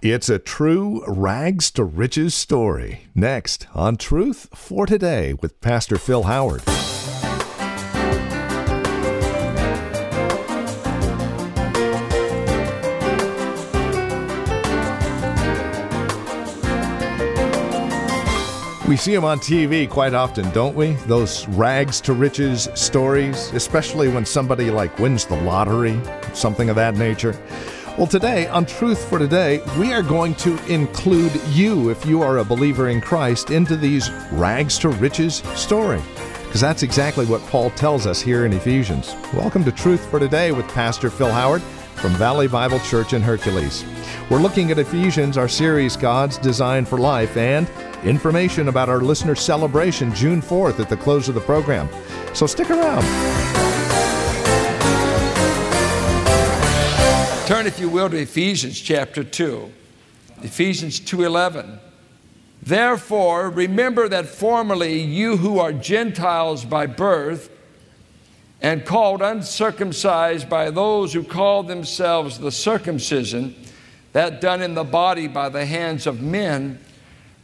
It's a true rags to riches story. Next on Truth for Today with Pastor Phil Howard. We see them on TV quite often, don't we? Those rags to riches stories, especially when somebody like wins the lottery, something of that nature. Well, today on Truth for Today, we are going to include you, if you are a believer in Christ, into these rags to riches story. Because that's exactly what Paul tells us here in Ephesians. Welcome to Truth for Today with Pastor Phil Howard from Valley Bible Church in Hercules. We're looking at Ephesians, our series God's Design for Life, and information about our listener celebration June 4th at the close of the program. So stick around. Turn, if you will, to Ephesians chapter 2. Ephesians 2:11. Therefore, remember that formerly you who are Gentiles by birth and called uncircumcised by those who call themselves the circumcision, that done in the body by the hands of men,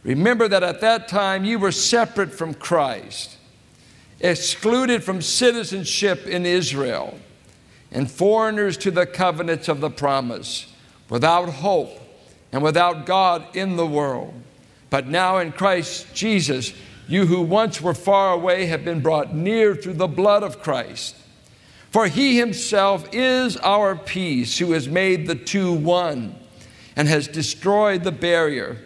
remember that at that time you were separate from Christ, excluded from citizenship in Israel and foreigners to the covenants of the promise, without hope and without God in the world. But now in Christ Jesus, you who once were far away have been brought near through the blood of Christ. For he himself is our peace, who has made the two one and has destroyed the barrier,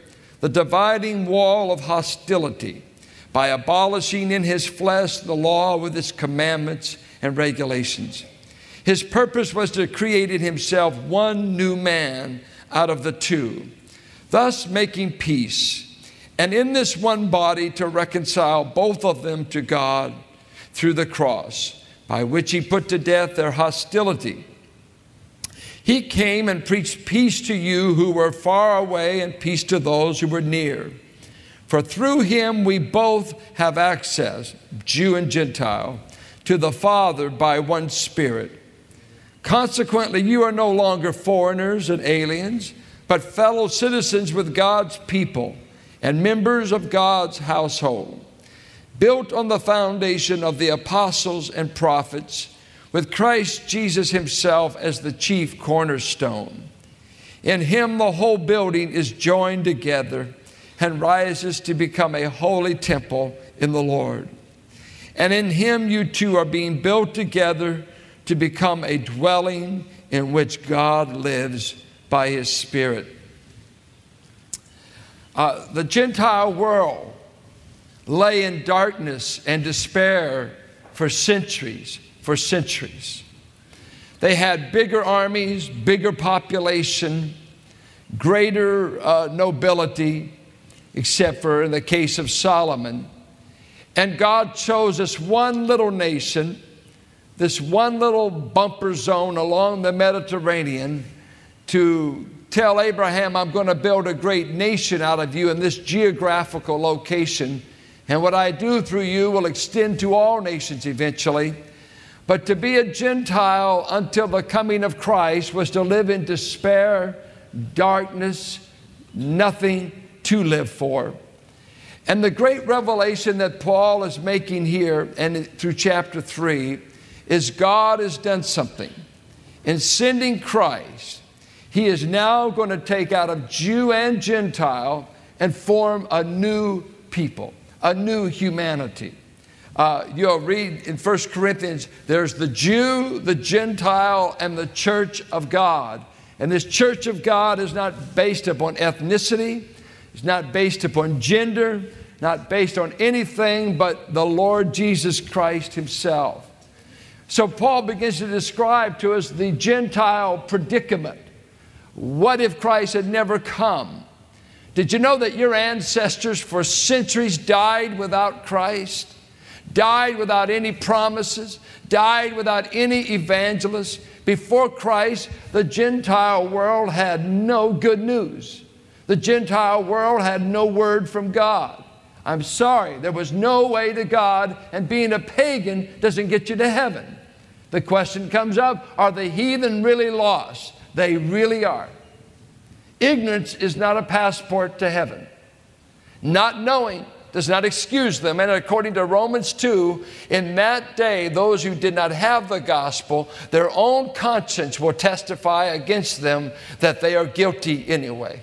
the dividing wall of hostility, by abolishing in his flesh the law with its commandments and regulations his purpose was to create in himself one new man out of the two, thus making peace, and in this one body to reconcile both of them to God through the cross, by which he put to death their hostility. He came and preached peace to you who were far away and peace to those who were near. For through him we both have access, Jew and Gentile, to the Father by one Spirit. Consequently, you are no longer foreigners and aliens, but fellow citizens with God's people and members of God's household, built on the foundation of the apostles and prophets, with Christ Jesus Himself as the chief cornerstone. In Him, the whole building is joined together and rises to become a holy temple in the Lord. And in Him, you too are being built together to become a dwelling in which God lives by His Spirit. Uh, the Gentile world lay in darkness and despair for centuries, for centuries. They had bigger armies, bigger population, greater uh, nobility, except for in the case of Solomon. And God chose us one little nation this one little bumper zone along the Mediterranean to tell Abraham, I'm going to build a great nation out of you in this geographical location. And what I do through you will extend to all nations eventually. But to be a Gentile until the coming of Christ was to live in despair, darkness, nothing to live for. And the great revelation that Paul is making here and through chapter 3 is God has done something. In sending Christ, He is now going to take out of Jew and Gentile and form a new people, a new humanity. Uh, you'll read in 1 Corinthians, there's the Jew, the Gentile, and the church of God. And this church of God is not based upon ethnicity, it's not based upon gender, not based on anything but the Lord Jesus Christ Himself. So Paul begins to describe to us the Gentile predicament. What if Christ had never come? Did you know that your ancestors for centuries died without Christ? Died without any promises, died without any evangelists. Before Christ, the Gentile world had no good news. The Gentile world had no word from God. I'm sorry, there was no way to God, and being a pagan doesn't get you to heaven. The question comes up are the heathen really lost? They really are. Ignorance is not a passport to heaven. Not knowing does not excuse them. And according to Romans 2, in that day, those who did not have the gospel, their own conscience will testify against them that they are guilty anyway.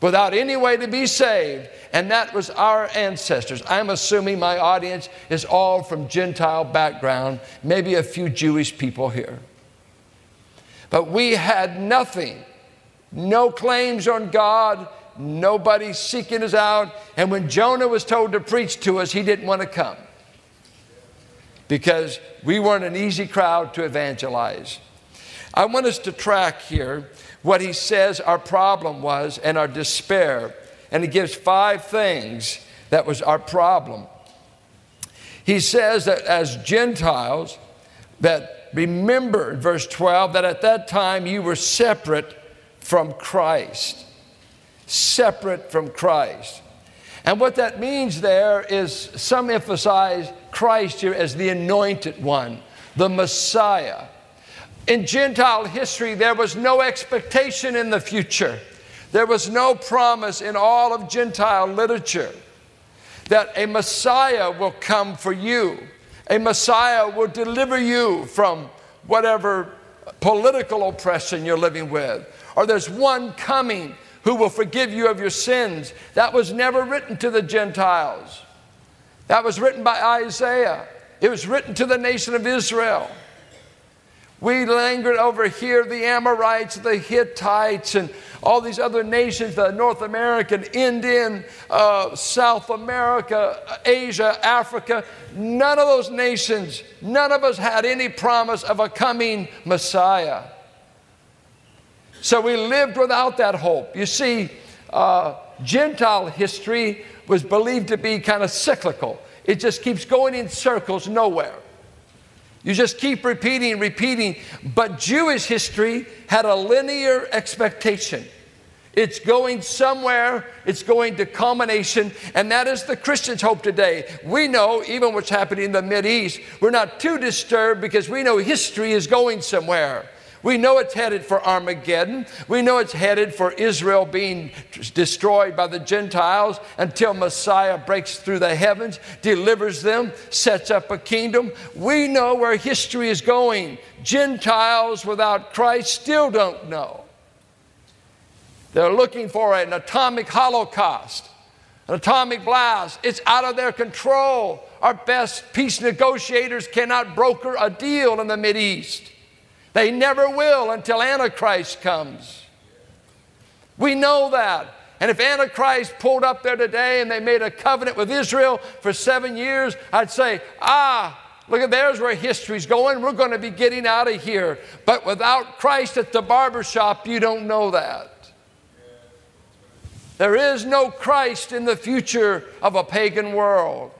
Without any way to be saved, and that was our ancestors. I'm assuming my audience is all from Gentile background, maybe a few Jewish people here. But we had nothing, no claims on God, nobody seeking us out. And when Jonah was told to preach to us, he didn't want to come because we weren't an easy crowd to evangelize. I want us to track here what he says our problem was and our despair. And he gives five things that was our problem. He says that as Gentiles, that remember, verse 12, that at that time you were separate from Christ separate from Christ. And what that means there is some emphasize Christ here as the anointed one, the Messiah. In Gentile history, there was no expectation in the future. There was no promise in all of Gentile literature that a Messiah will come for you. A Messiah will deliver you from whatever political oppression you're living with. Or there's one coming who will forgive you of your sins. That was never written to the Gentiles. That was written by Isaiah. It was written to the nation of Israel. We lingered over here, the Amorites, the Hittites, and all these other nations, the North American, Indian, uh, South America, Asia, Africa. None of those nations, none of us had any promise of a coming Messiah. So we lived without that hope. You see, uh, Gentile history was believed to be kind of cyclical, it just keeps going in circles nowhere. You just keep repeating, repeating. But Jewish history had a linear expectation. It's going somewhere, it's going to culmination, and that is the Christian's hope today. We know, even what's happening in the East, we're not too disturbed because we know history is going somewhere. We know it's headed for Armageddon. We know it's headed for Israel being destroyed by the Gentiles until Messiah breaks through the heavens, delivers them, sets up a kingdom. We know where history is going. Gentiles without Christ still don't know. They're looking for an atomic holocaust, an atomic blast. It's out of their control. Our best peace negotiators cannot broker a deal in the East. They never will until Antichrist comes. We know that. And if Antichrist pulled up there today and they made a covenant with Israel for seven years, I'd say, ah, look at there's where history's going. We're going to be getting out of here. But without Christ at the barber shop, you don't know that. There is no Christ in the future of a pagan world.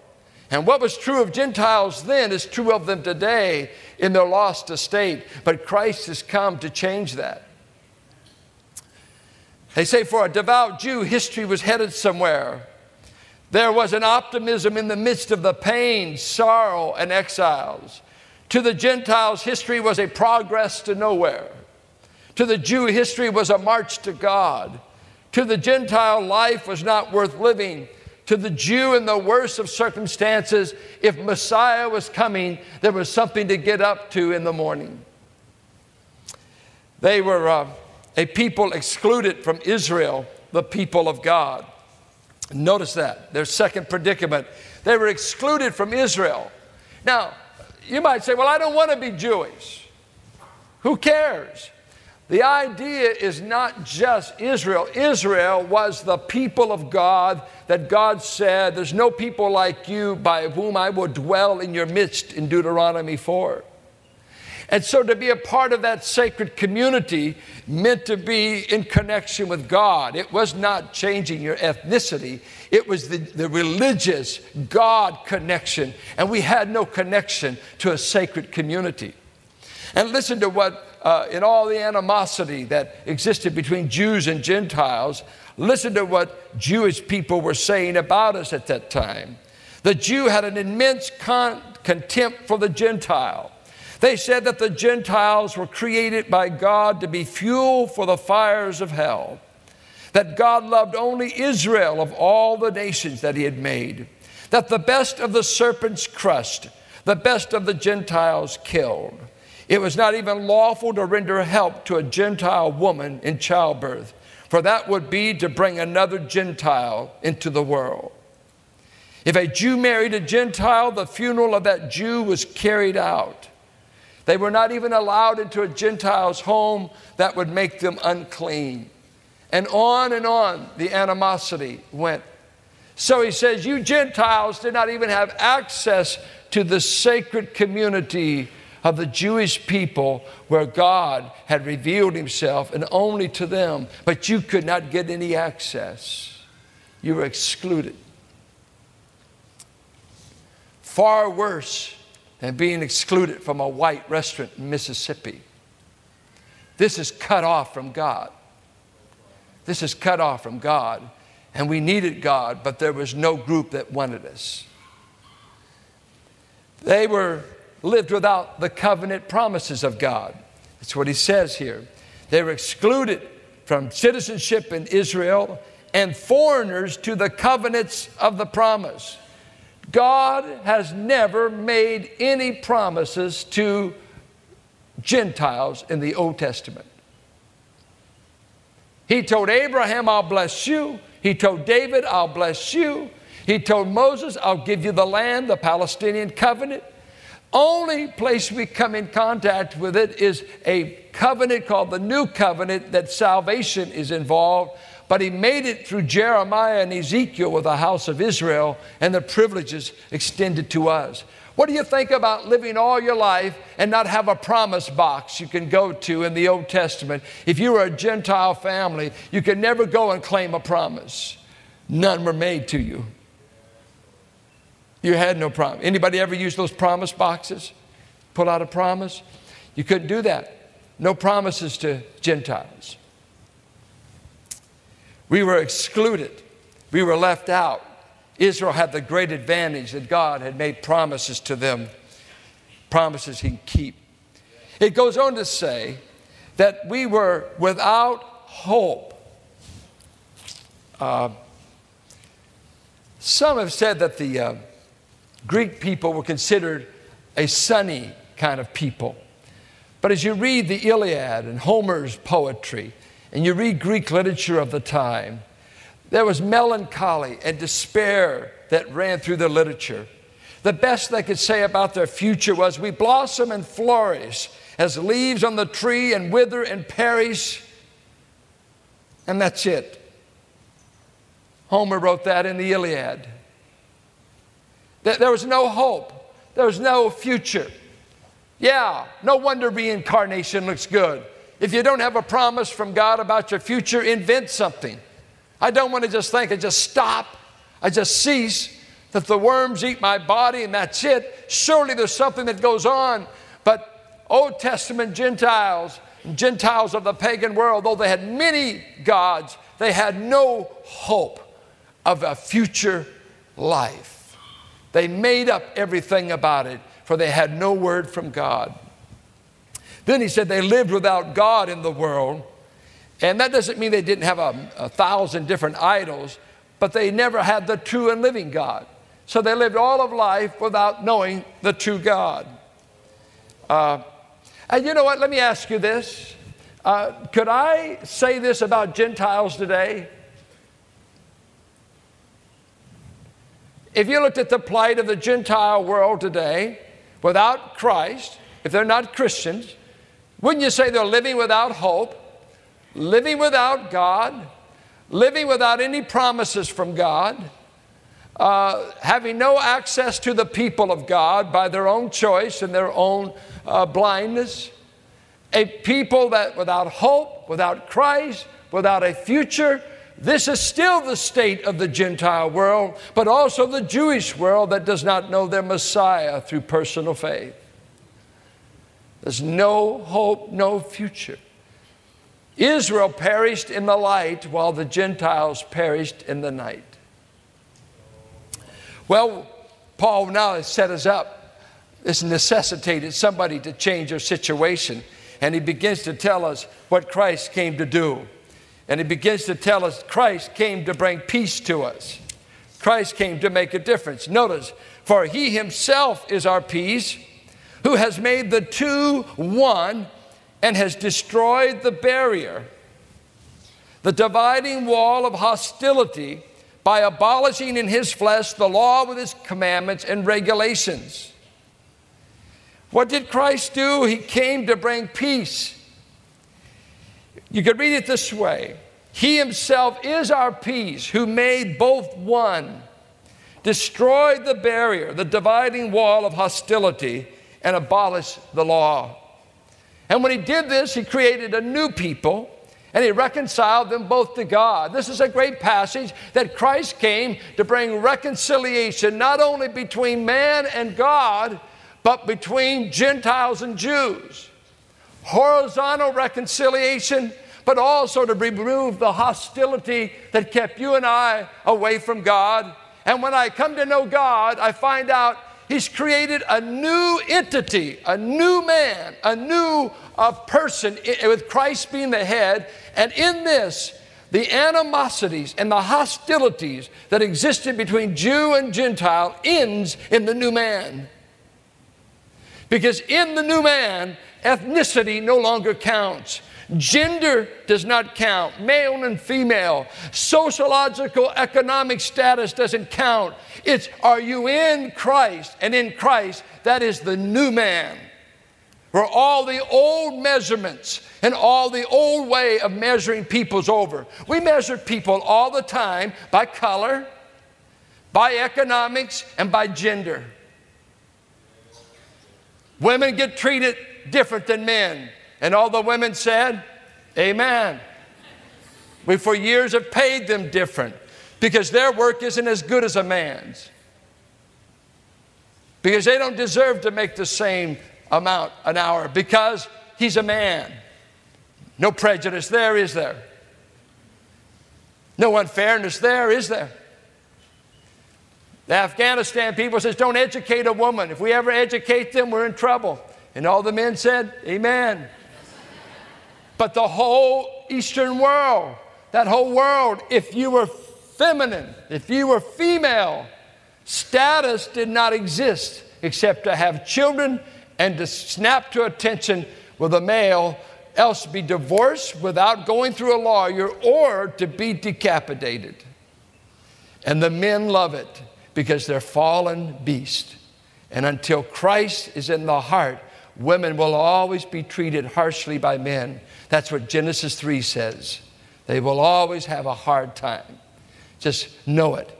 And what was true of Gentiles then is true of them today in their lost estate. But Christ has come to change that. They say for a devout Jew, history was headed somewhere. There was an optimism in the midst of the pain, sorrow, and exiles. To the Gentiles, history was a progress to nowhere. To the Jew, history was a march to God. To the Gentile, life was not worth living to the Jew in the worst of circumstances, if Messiah was coming, there was something to get up to in the morning. They were uh, a people excluded from Israel, the people of God. Notice that, their second predicament. They were excluded from Israel. Now, you might say, well, I don't want to be Jewish. Who cares? The idea is not just Israel. Israel was the people of God that God said, There's no people like you by whom I will dwell in your midst in Deuteronomy 4. And so to be a part of that sacred community meant to be in connection with God. It was not changing your ethnicity, it was the, the religious God connection. And we had no connection to a sacred community. And listen to what uh, in all the animosity that existed between Jews and Gentiles, listen to what Jewish people were saying about us at that time. The Jew had an immense con- contempt for the Gentile. They said that the Gentiles were created by God to be fuel for the fires of hell, that God loved only Israel of all the nations that He had made, that the best of the serpent's crust, the best of the Gentiles killed. It was not even lawful to render help to a Gentile woman in childbirth, for that would be to bring another Gentile into the world. If a Jew married a Gentile, the funeral of that Jew was carried out. They were not even allowed into a Gentile's home that would make them unclean. And on and on the animosity went. So he says, You Gentiles did not even have access to the sacred community of the Jewish people where God had revealed himself and only to them, but you could not get any access. You were excluded far worse than being excluded from a white restaurant in Mississippi. This is cut off from God. This is cut off from God. And we needed God, but there was no group that wanted us. They were lived without the covenant promises of God. That's what he says here. They were excluded from citizenship in Israel and foreigners to the covenants of the promise. God has never made any promises to Gentiles in the Old Testament. He told Abraham, I'll bless you. He told David, I'll bless you. He told Moses, I'll give you the land, the Palestinian covenant. Only place we come in contact with it is a covenant called the New Covenant that salvation is involved but he made it through Jeremiah and Ezekiel with the house of Israel, and the privileges extended to us. What do you think about living all your life and not have a promise box you can go to in the Old Testament? If you were a Gentile family, you could never go and claim a promise. None were made to you. You had no promise. Anybody ever use those promise boxes? Pull out a promise? You couldn't do that. No promises to Gentiles. We were excluded, we were left out. Israel had the great advantage that God had made promises to them, promises He can keep. It goes on to say that we were without hope. Uh, some have said that the uh, Greek people were considered a sunny kind of people. But as you read the Iliad and Homer's poetry, and you read Greek literature of the time, there was melancholy and despair that ran through the literature. The best they could say about their future was, We blossom and flourish as leaves on the tree and wither and perish. And that's it. Homer wrote that in the Iliad. There was no hope, there was no future. Yeah, no wonder reincarnation looks good. If you don't have a promise from God about your future, invent something. I don't want to just think I just stop. I just cease that the worms eat my body and that's it. Surely there's something that goes on. But Old Testament Gentiles, Gentiles of the pagan world, though they had many gods, they had no hope of a future life. They made up everything about it, for they had no word from God. Then he said they lived without God in the world. And that doesn't mean they didn't have a, a, thousand different idols, but they never had the true and living God. So they lived all of life without knowing the true God. Uh, and you know what? Let me ask you this. Uh, could I say this about Gentiles today? If you looked at the plight of the Gentile world today, without Christ, if they're not Christians, wouldn't you say they're living without hope, living without God, living without any promises from God, uh, having no access to the people of God by their own choice and their own uh, blindness? A people that without hope, without Christ, without a future, this is still the state of the Gentile world, but also the Jewish world that does not know their Messiah through personal faith. There's no hope, no future. Israel perished in the light while the Gentiles perished in the night. Well, Paul now has set us up. this necessitated somebody to change their situation. And he begins to tell us what Christ came to do. And he begins to tell us Christ came to bring peace to us. Christ came to make a difference. Notice, for he himself is our peace, who has made the two one and has destroyed the barrier, the dividing wall of hostility by abolishing in his flesh the law with its commandments and regulations. What did Christ do? He came to bring peace. You could read it this way He Himself is our peace, who made both one, destroyed the barrier, the dividing wall of hostility, and abolished the law. And when He did this, He created a new people and he reconciled them both to God. This is a great passage that Christ came to bring reconciliation not only between man and God, but between Gentiles and Jews. Horizontal reconciliation, but also to remove the hostility that kept you and I away from God. And when I come to know God, I find out He's created a new entity, a new man, a new uh, person with Christ being the head. And in this, the animosities and the hostilities that existed between Jew and Gentile ends in the new man. Because in the new man, ethnicity no longer counts. Gender does not count, male and female. Sociological, economic status doesn't count. It's are you in Christ? And in Christ, that is the new man. Where all the old measurements and all the old way of measuring people's over. We measure people all the time by color, by economics, and by gender. Women get treated different than men. And all the women said, Amen. We for years have paid them different because their work isn't as good as a man's. Because they don't deserve to make the same amount an hour because he's a man. No prejudice there, is there? No unfairness there, is there? The Afghanistan people says, don't educate a woman. If we ever educate them, we're in trouble. And all the men said, Amen. but the whole Eastern world, that whole world, if you were feminine, if you were female, status did not exist except to have children and to snap to attention with a male, else be divorced without going through a lawyer or to be decapitated. And the men love it because they're fallen beasts. And until Christ is in the heart, women will always be treated harshly by men. That's what Genesis 3 says. They will always have a hard time. Just know it.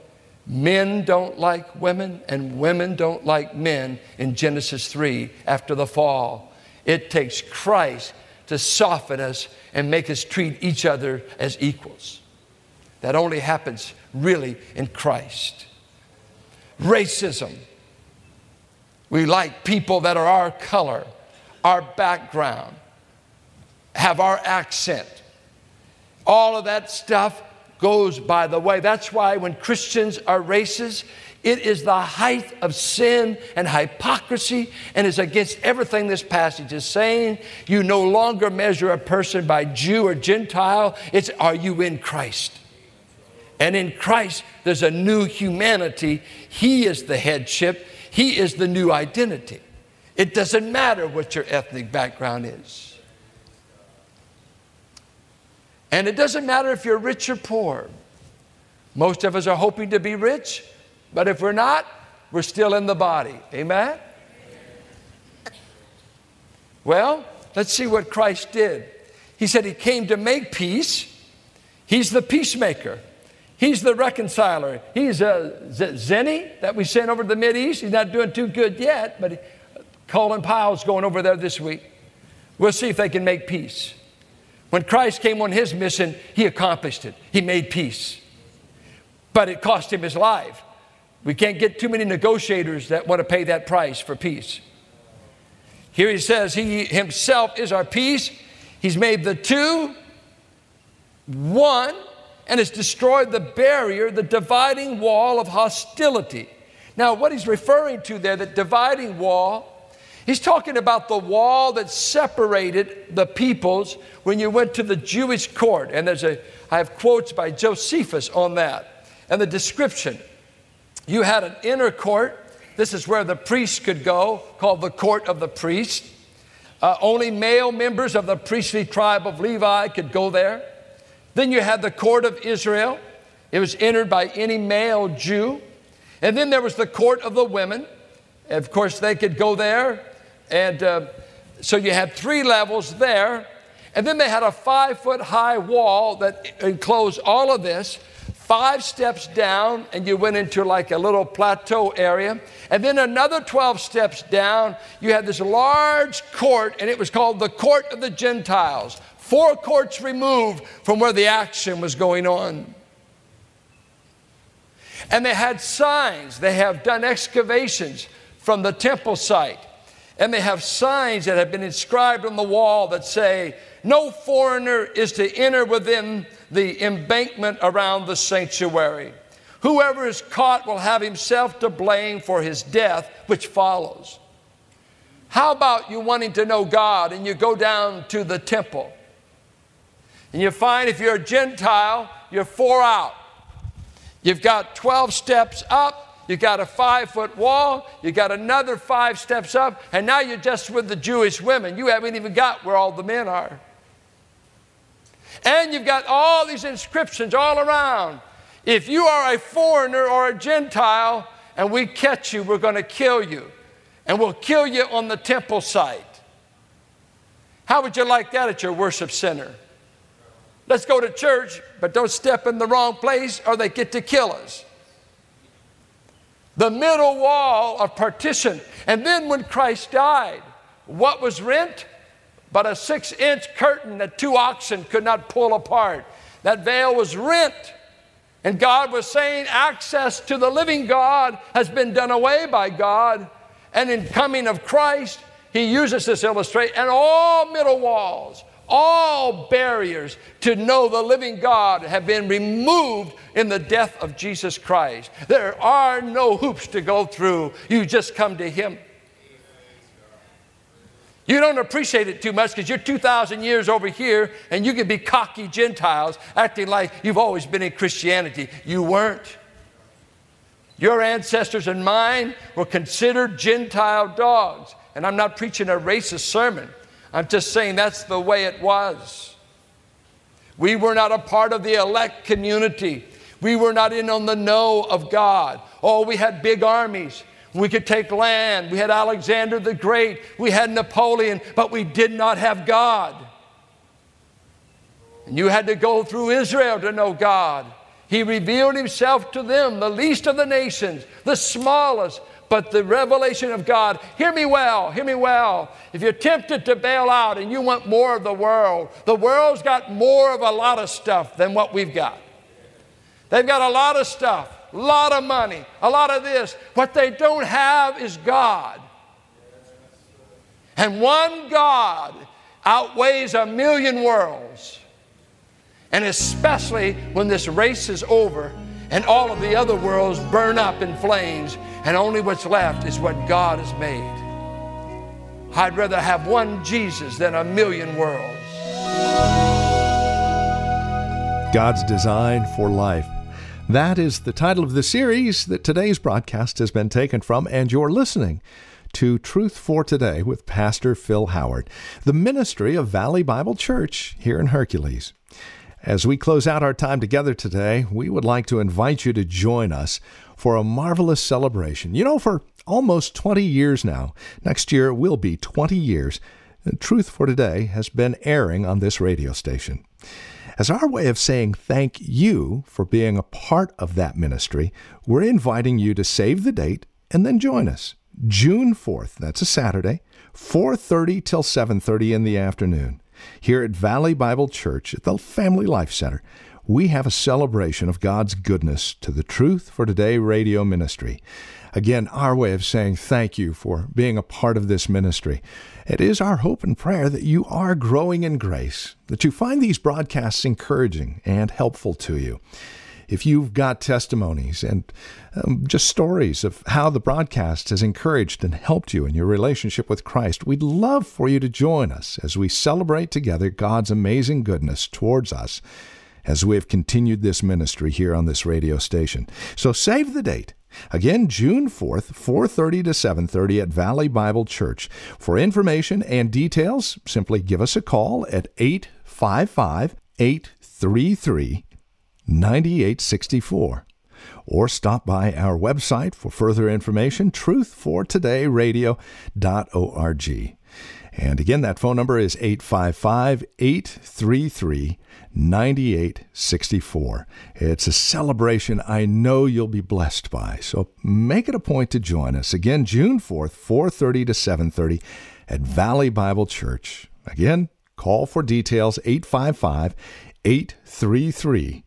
Men don't like women, and women don't like men in Genesis 3 after the fall. It takes Christ to soften us and make us treat each other as equals. That only happens really in Christ. Racism we like people that are our color, our background, have our accent. All of that stuff goes by the way. That's why when Christians are racist, it is the height of sin and hypocrisy and is against everything this passage is saying. You no longer measure a person by Jew or Gentile, it's are you in Christ? And in Christ, there's a new humanity. He is the headship. He is the new identity. It doesn't matter what your ethnic background is. And it doesn't matter if you're rich or poor. Most of us are hoping to be rich, but if we're not, we're still in the body. Amen? Well, let's see what Christ did. He said he came to make peace. He's the peacemaker. He's the reconciler. He's a Zinni that we sent over to the East. He's not doing too good yet, but Colin Powell's going over there this week. We'll see if they can make peace. When Christ came on his mission, he accomplished it. He made peace. But it cost him his life. We can't get too many negotiators that want to pay that price for peace. Here he says, He himself is our peace. He's made the two one and has destroyed the barrier, the dividing wall of hostility. Now, what he's referring to there, that dividing wall, He's talking about the wall that separated the peoples when you went to the Jewish court. And there's a, I have quotes by Josephus on that. And the description you had an inner court. This is where the priests could go, called the court of the priest. Uh, only male members of the priestly tribe of Levi could go there. Then you had the court of Israel. It was entered by any male Jew. And then there was the court of the women. Of course, they could go there and uh, so you had three levels there. And then they had a five foot high wall that enclosed all of this. Five steps down, and you went into like a little plateau area. And then another 12 steps down, you had this large court, and it was called the Court of the Gentiles. Four courts removed from where the action was going on. And they had signs, they have done excavations from the temple site. And they have signs that have been inscribed on the wall that say, No foreigner is to enter within the embankment around the sanctuary. Whoever is caught will have himself to blame for his death, which follows. How about you wanting to know God and you go down to the temple and you find if you're a Gentile, you're four out. You've got 12 steps up, You've got a five foot wall, You've got another five steps up, and now you're just with the Jewish women. You haven't even got where all the men are. And you've got all these inscriptions all around. If you are a foreigner or a Gentile and we catch you, we're going to kill you. And we'll kill you on the temple site. How would you like that at your worship center? Let's go to church, but don't step in the wrong place or they get to kill us the middle wall of partition. And then when Christ died, what was rent? But a six inch curtain that two oxen could not pull apart. That veil was rent. And God was saying, access to the living God has been done away by God. And in coming of Christ, he uses this illustration, and all middle walls, all barriers to know the living God have been removed in the death of Jesus Christ. There are no hoops to go through. You just come to Him. You don't appreciate it too much because you're 2,000 years over here and you can be cocky Gentiles acting like you've always been in Christianity. You weren't. Your ancestors and mine were considered Gentile dogs. And I'm not preaching a racist sermon. I'm just saying that's the way it was. We were not a part of the elect community. We were not in on the know of God. Oh, we had big armies. We could take land. We had Alexander the Great. We had Napoleon, but we did not have God. And you had to go through Israel to know God. He revealed himself to them, the least of the nations, the smallest, but the revelation of God, hear me well, hear me well. If you're tempted to bail out and you want more of the world, the world's got more of a lot of stuff than what we've got. They've got a lot of stuff, a lot of money, a lot of this. What they don't have is God. And one God outweighs a million worlds. And especially when this race is over and all of the other worlds burn up in flames, and only what's left is what God has made. I'd rather have one Jesus than a million worlds. God's design for life. That is the title of the series that today's broadcast has been taken from, and you're listening to Truth for Today with Pastor Phil Howard, the ministry of Valley Bible Church here in Hercules. As we close out our time together today, we would like to invite you to join us for a marvelous celebration. You know, for almost 20 years now, next year will be 20 years, Truth for Today has been airing on this radio station. As our way of saying thank you for being a part of that ministry, we're inviting you to save the date and then join us. June 4th, that's a Saturday, 4:30 till 7:30 in the afternoon. Here at Valley Bible Church at the Family Life Center, we have a celebration of God's goodness to the Truth for Today radio ministry. Again, our way of saying thank you for being a part of this ministry. It is our hope and prayer that you are growing in grace, that you find these broadcasts encouraging and helpful to you. If you've got testimonies and um, just stories of how the broadcast has encouraged and helped you in your relationship with Christ, we'd love for you to join us as we celebrate together God's amazing goodness towards us as we have continued this ministry here on this radio station. So save the date. Again, June 4th, 4:30 to 7:30 at Valley Bible Church. For information and details, simply give us a call at 855 833 9864 or stop by our website for further information truthfortodayradio.org. And again, that phone number is 855 833 9864. It's a celebration I know you'll be blessed by. So make it a point to join us again June 4th, 4:30 to 7:30 at Valley Bible Church. Again, call for details 855 833